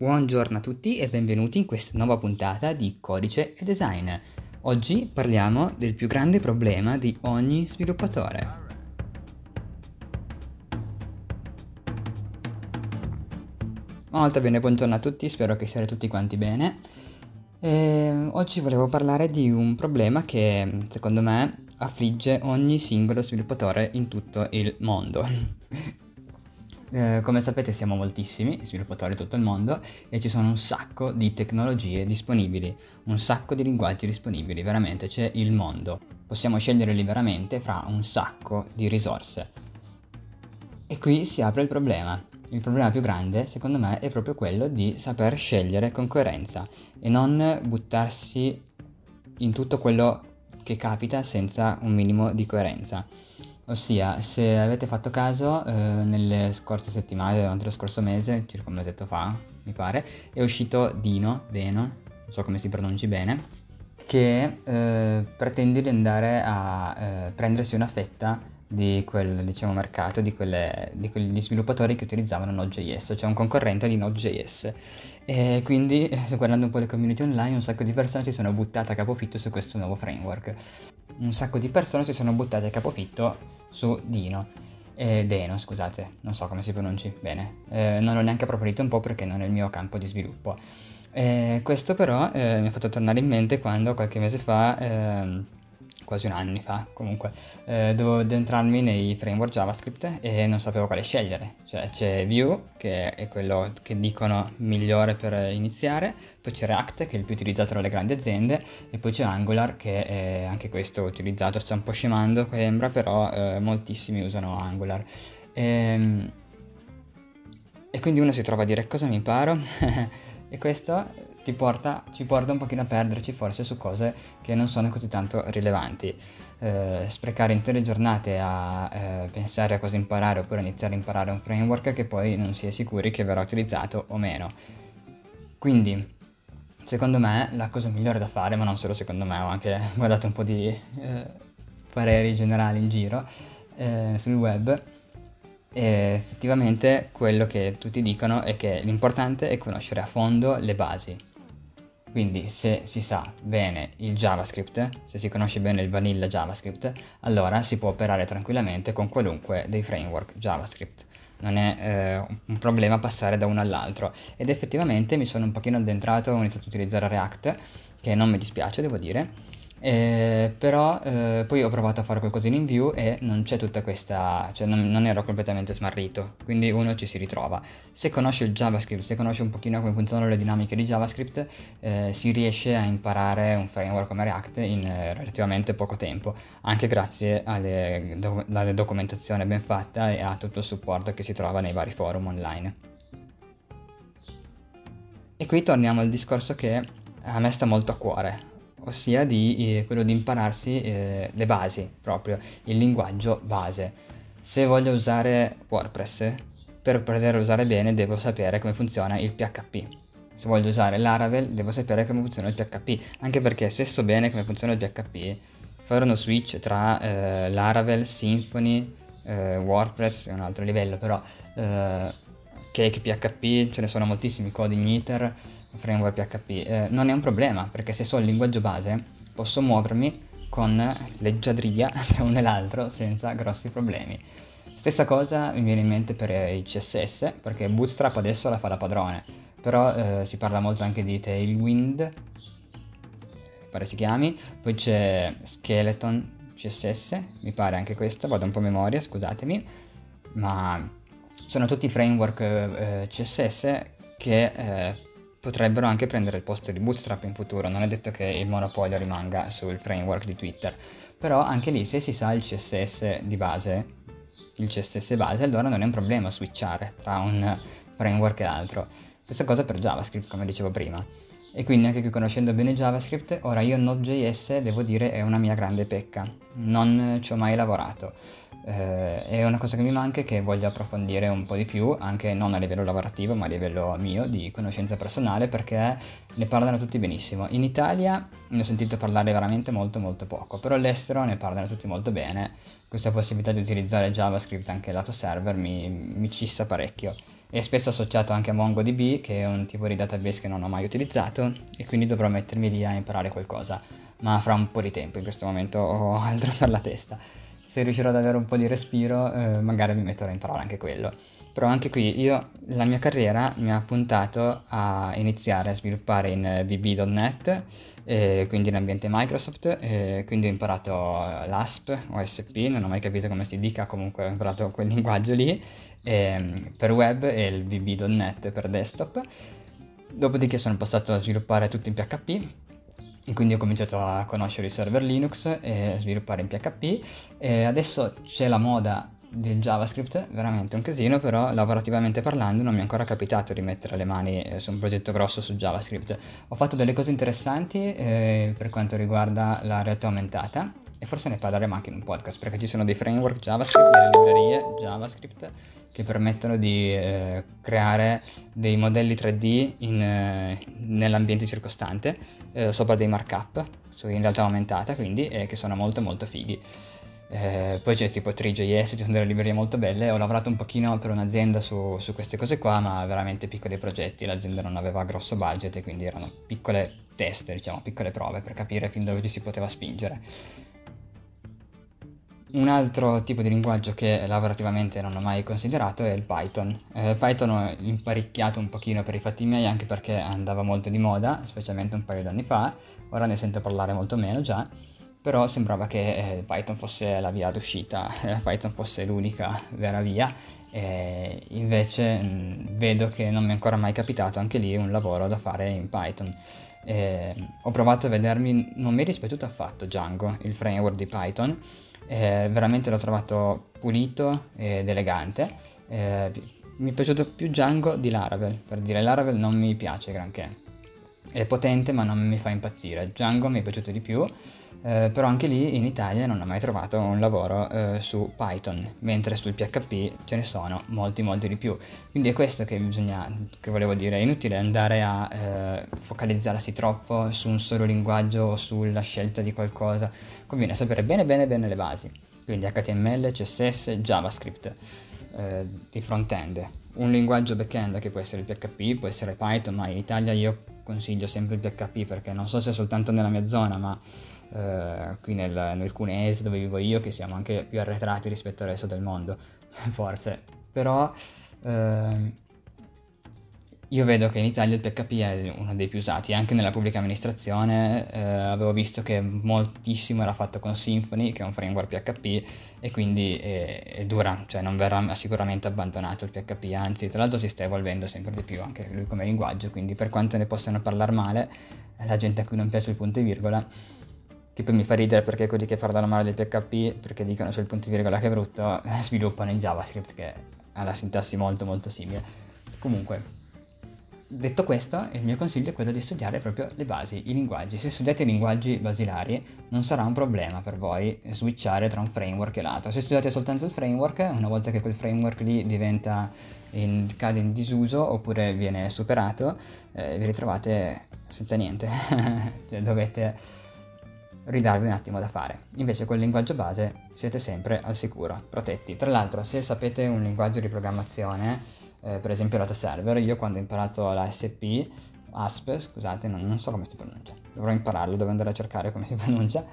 Buongiorno a tutti e benvenuti in questa nuova puntata di Codice e Design. Oggi parliamo del più grande problema di ogni sviluppatore. Molto bene, buongiorno a tutti, spero che siate tutti quanti bene. E oggi volevo parlare di un problema che secondo me affligge ogni singolo sviluppatore in tutto il mondo. Eh, come sapete siamo moltissimi sviluppatori in tutto il mondo e ci sono un sacco di tecnologie disponibili, un sacco di linguaggi disponibili, veramente c'è il mondo. Possiamo scegliere liberamente fra un sacco di risorse. E qui si apre il problema. Il problema più grande, secondo me, è proprio quello di saper scegliere con coerenza e non buttarsi in tutto quello che capita senza un minimo di coerenza. Ossia, se avete fatto caso, eh, nelle scorse settimane, durante lo scorso mese, circa un mesetto fa, mi pare, è uscito Dino, Deno, non so come si pronunci bene, che eh, pretende di andare a eh, prendersi una fetta di quel diciamo, mercato, di, quelle, di, quegli sviluppatori che utilizzavano Node.js, cioè un concorrente di Node.js. E quindi, guardando un po' le community online, un sacco di persone si sono buttate a capofitto su questo nuovo framework. Un sacco di persone si sono buttate a capofitto su Dino. Eh, Deno, scusate, non so come si pronunci bene. Eh, non l'ho neanche approfondito un po' perché non è il mio campo di sviluppo. Eh, questo però eh, mi ha fatto tornare in mente quando qualche mese fa ehm, quasi un anno fa comunque, eh, dovevo addentrarmi nei framework JavaScript e non sapevo quale scegliere. Cioè c'è Vue, che è quello che dicono migliore per iniziare, poi c'è React, che è il più utilizzato dalle grandi aziende, e poi c'è Angular, che è anche questo utilizzato, sta un po' scemando, sembra, però eh, moltissimi usano Angular. E, ehm, e quindi uno si trova a dire cosa mi imparo? e questo porta, ci porta un pochino a perderci forse su cose che non sono così tanto rilevanti. Eh, sprecare intere giornate a eh, pensare a cosa imparare oppure iniziare a imparare un framework che poi non si è sicuri che verrà utilizzato o meno. Quindi, secondo me, la cosa migliore da fare, ma non solo secondo me, ho anche guardato un po' di eh, pareri generali in giro eh, sul web, e effettivamente quello che tutti dicono è che l'importante è conoscere a fondo le basi, quindi se si sa bene il JavaScript, se si conosce bene il vanilla JavaScript, allora si può operare tranquillamente con qualunque dei framework JavaScript. Non è eh, un problema passare da uno all'altro. Ed effettivamente mi sono un pochino addentrato, ho iniziato a utilizzare React, che non mi dispiace, devo dire, eh, però eh, poi ho provato a fare qualcosina in Vue e non c'è tutta questa, cioè non, non, ero completamente smarrito, quindi uno ci si ritrova. Se conosce il JavaScript, se conosce un pochino come funzionano le dinamiche di JavaScript, eh, si riesce a imparare un framework come React in eh, relativamente poco tempo, anche grazie alle, do- alla documentazione ben fatta e a tutto il supporto che si trova nei vari forum online. E qui torniamo al discorso che a me sta molto a cuore, ossia di eh, quello di impararsi eh, le basi proprio, il linguaggio base. Se voglio usare WordPress, per poter usare bene devo sapere come funziona il PHP. Se voglio usare Laravel devo sapere come funziona il PHP, anche perché se so bene come funziona il PHP, fare uno switch tra eh, Laravel, Symfony, eh, WordPress è un altro livello, però eh, Cake PHP, ce ne sono moltissimi, coding meter, framework PHP, eh, non è un problema perché se so il linguaggio base posso muovermi con leggiadria tra uno e l'altro senza grossi problemi. Stessa cosa mi viene in mente per il CSS perché Bootstrap adesso la fa da padrone, però eh, si parla molto anche di Tailwind, pare si chiami, poi c'è Skeleton CSS, mi pare anche questo, vado un po' a memoria, scusatemi, ma sono tutti framework eh, CSS che eh, potrebbero anche prendere il posto di Bootstrap in futuro, non è detto che il monopolio rimanga sul framework di Twitter, però anche lì se si sa il CSS di base, il CSS base, allora non è un problema switchare tra un framework e l'altro. Stessa cosa per JavaScript, come dicevo prima. E quindi anche qui conoscendo bene JavaScript, ora io Node.js devo dire è una mia grande pecca, non ci ho mai lavorato eh, è una cosa che mi manca e che voglio approfondire un po' di più, anche non a livello lavorativo, ma a livello mio, di conoscenza personale, perché ne parlano tutti benissimo. In Italia ne ho sentito parlare veramente molto molto poco, però all'estero ne parlano tutti molto bene. Questa possibilità di utilizzare JavaScript anche lato server mi, mi cissa parecchio. è spesso associato anche a MongoDB, che è un tipo di database che non ho mai utilizzato e quindi dovrò mettermi lì a imparare qualcosa, ma fra un po' di tempo, in questo momento ho altro per la testa. Se riuscirò ad avere un po' di respiro, eh, magari mi metterò a imparare anche quello. Però anche qui io, la mia carriera mi ha puntato a iniziare a sviluppare in VB.NET, eh, quindi in ambiente Microsoft, eh, quindi ho imparato l'ASP o SP, non ho mai capito come si dica, comunque ho imparato quel linguaggio lì, eh, per web e il VB.NET per desktop. Dopodiché sono passato a sviluppare tutto in PHP e quindi ho cominciato a conoscere i server Linux e a sviluppare in PHP e adesso c'è la moda del JavaScript, veramente un casino, però lavorativamente parlando non mi è ancora capitato di mettere le mani eh, su un progetto grosso su JavaScript. Ho fatto delle cose interessanti eh, per quanto riguarda la realtà aumentata e forse ne parleremo anche in un podcast perché ci sono dei framework JavaScript, delle librerie JavaScript che permettono di eh, creare dei modelli 3D in, eh, nell'ambiente circostante eh, sopra dei markup in realtà aumentata quindi che sono molto molto fighi. Eh, poi c'è tipo 3JS, ci sono delle librerie molto belle. Ho lavorato un pochino per un'azienda su, su, queste cose qua, ma veramente piccoli progetti. L'azienda non aveva grosso budget e quindi erano piccole test, diciamo, piccole prove per capire fin dove ci si poteva spingere. Un altro tipo di linguaggio che lavorativamente non ho mai considerato è il Python. Eh, Python ho imparicchiato un pochino per i fatti miei anche perché andava molto di moda, specialmente un paio di anni fa, ora ne sento parlare molto meno già però sembrava che eh, Python fosse la via d'uscita, Python fosse l'unica vera via, e invece mh, vedo che non mi è ancora mai capitato anche lì un lavoro da fare in Python. Eh, ho provato a vedermi, non mi è dispiaciuto affatto Django, il framework di Python, veramente l'ho trovato pulito ed elegante. Eh, mi è piaciuto più Django di Laravel, per dire Laravel non mi piace granché. È potente ma non mi fa impazzire. Django mi è piaciuto di più eh, però anche lì in Italia non ho mai trovato un lavoro eh, su Python, mentre sul PHP ce ne sono molti molti di più. Quindi è questo che bisogna, che volevo dire, è inutile andare a eh, focalizzarsi troppo su un solo linguaggio o sulla scelta di qualcosa, conviene sapere bene bene bene le basi, quindi HTML, CSS, JavaScript eh, di front-end. Un linguaggio back-end che può essere il PHP, può essere Python, ma in Italia io consiglio sempre il PHP perché non so se è soltanto nella mia zona, ma eh, qui nel, nel Cuneese dove vivo io, che siamo anche più arretrati rispetto al resto del mondo, forse. Però eh, io vedo che in Italia il PHP è uno dei più usati, anche nella pubblica amministrazione eh, avevo visto che moltissimo era fatto con Symfony, che è un framework PHP, e quindi è, è, dura, cioè non verrà sicuramente abbandonato il PHP, anzi tra l'altro si sta evolvendo sempre di più anche lui come linguaggio, quindi per quanto ne possano parlare male, la gente a cui non piace il punto e virgola, che poi mi fa ridere perché quelli che parlano male del PHP, perché dicono il punto di virgola che è brutto, sviluppano in JavaScript che ha la sintassi molto molto simile. Comunque, detto questo, il mio consiglio è quello di studiare proprio le basi, i linguaggi. Se studiate i linguaggi basilari non sarà un problema per voi switchare tra un framework e l'altro. Se studiate soltanto il framework, una volta che quel framework lì diventa in, cade in disuso oppure viene superato, eh, vi ritrovate senza niente. cioè dovete ridarvi un attimo da fare. Invece col linguaggio base siete sempre al sicuro, protetti. Tra l'altro, se sapete un linguaggio di programmazione, eh, per esempio Data Server, io quando ho imparato la SP, ASP, scusate, non, non, so come si pronuncia, dovrò impararlo, devo andare a cercare come si pronuncia.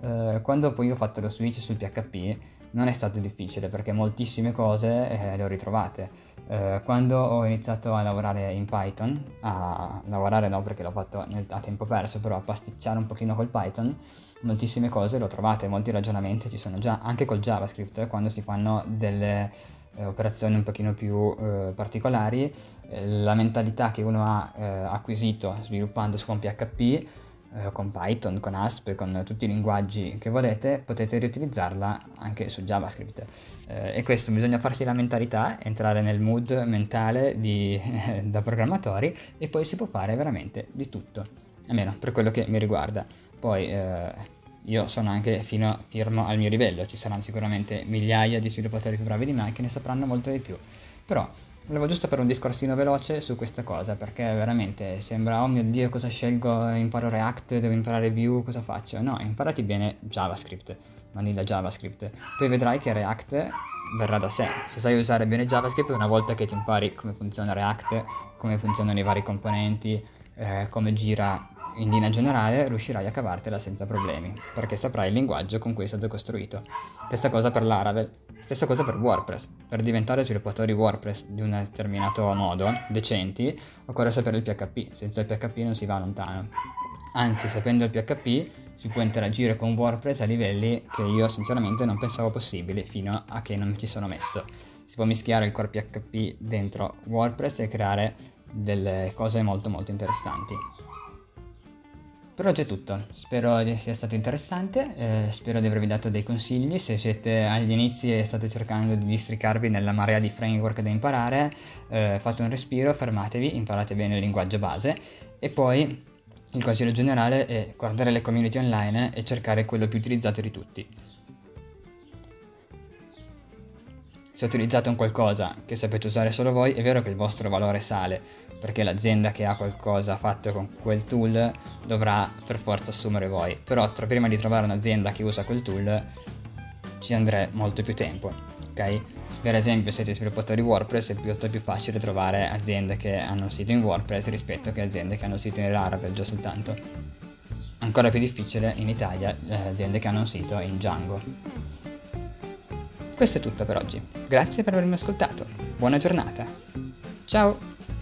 Eh, quando poi ho fatto lo switch sul PHP, non è stato difficile perché moltissime cose eh, le ho ritrovate. Eh, quando ho iniziato a lavorare in Python, a lavorare no perché l'ho fatto nel, a tempo perso, però a pasticciare un pochino col Python, moltissime cose le ho trovate, molti ragionamenti ci sono già, anche col JavaScript, quando si fanno delle operazioni un pochino più eh, particolari, eh, la mentalità che uno ha eh, acquisito sviluppando su un PHP eh, con Python, con ASP, con tutti i linguaggi che volete, potete riutilizzarla anche su JavaScript. Eh, e questo bisogna farsi la mentalità, entrare nel mood mentale di, da programmatori e poi si può fare veramente di tutto, almeno per quello che mi riguarda. Poi eh, io sono anche fino, firmo al mio livello, ci saranno sicuramente migliaia di sviluppatori più bravi di me che ne sapranno molto di più. Però Volevo giusto fare un discorsino veloce su questa cosa, perché veramente sembra, oh mio Dio, cosa scelgo? Imparo React, devo imparare Vue, cosa faccio? No, imparati bene JavaScript, vanilla JavaScript. Poi vedrai che React verrà da sé. Se sai usare bene JavaScript, una volta che ti impari come funziona React, come funzionano i vari componenti, eh, come gira in linea generale, riuscirai a cavartela senza problemi, perché saprai il linguaggio con cui è stato costruito. Stessa cosa per Laravel, stessa cosa per WordPress. Per diventare sviluppatori WordPress di un determinato modo, decenti, occorre sapere il PHP, senza il PHP non si va lontano. Anzi, sapendo il PHP si può interagire con WordPress a livelli che io sinceramente non pensavo possibili fino a che non ci sono messo. Si può mischiare il core PHP dentro WordPress e creare delle cose molto molto interessanti. Per oggi è tutto, spero sia stato interessante, eh, spero di avervi dato dei consigli, se siete agli inizi e state cercando di districarvi nella marea di framework da imparare, eh, fate un respiro, fermatevi, imparate bene il linguaggio base e poi il consiglio generale è guardare le community online e cercare quello più utilizzato di tutti. Se utilizzate un qualcosa che sapete usare solo voi, è vero che il vostro valore sale, perché l'azienda che ha qualcosa fatto con quel tool dovrà per forza assumere voi. Però prima di trovare un'azienda che usa quel tool ci andrà molto più tempo, ok? Per esempio, se siete sviluppatori WordPress è molto più facile trovare aziende che hanno un sito in WordPress rispetto che aziende che hanno un sito in Laravel già soltanto. Ancora più difficile in Italia eh, aziende che hanno un sito in Django. Questo è tutto per oggi. Grazie per avermi ascoltato. Buona giornata. Ciao!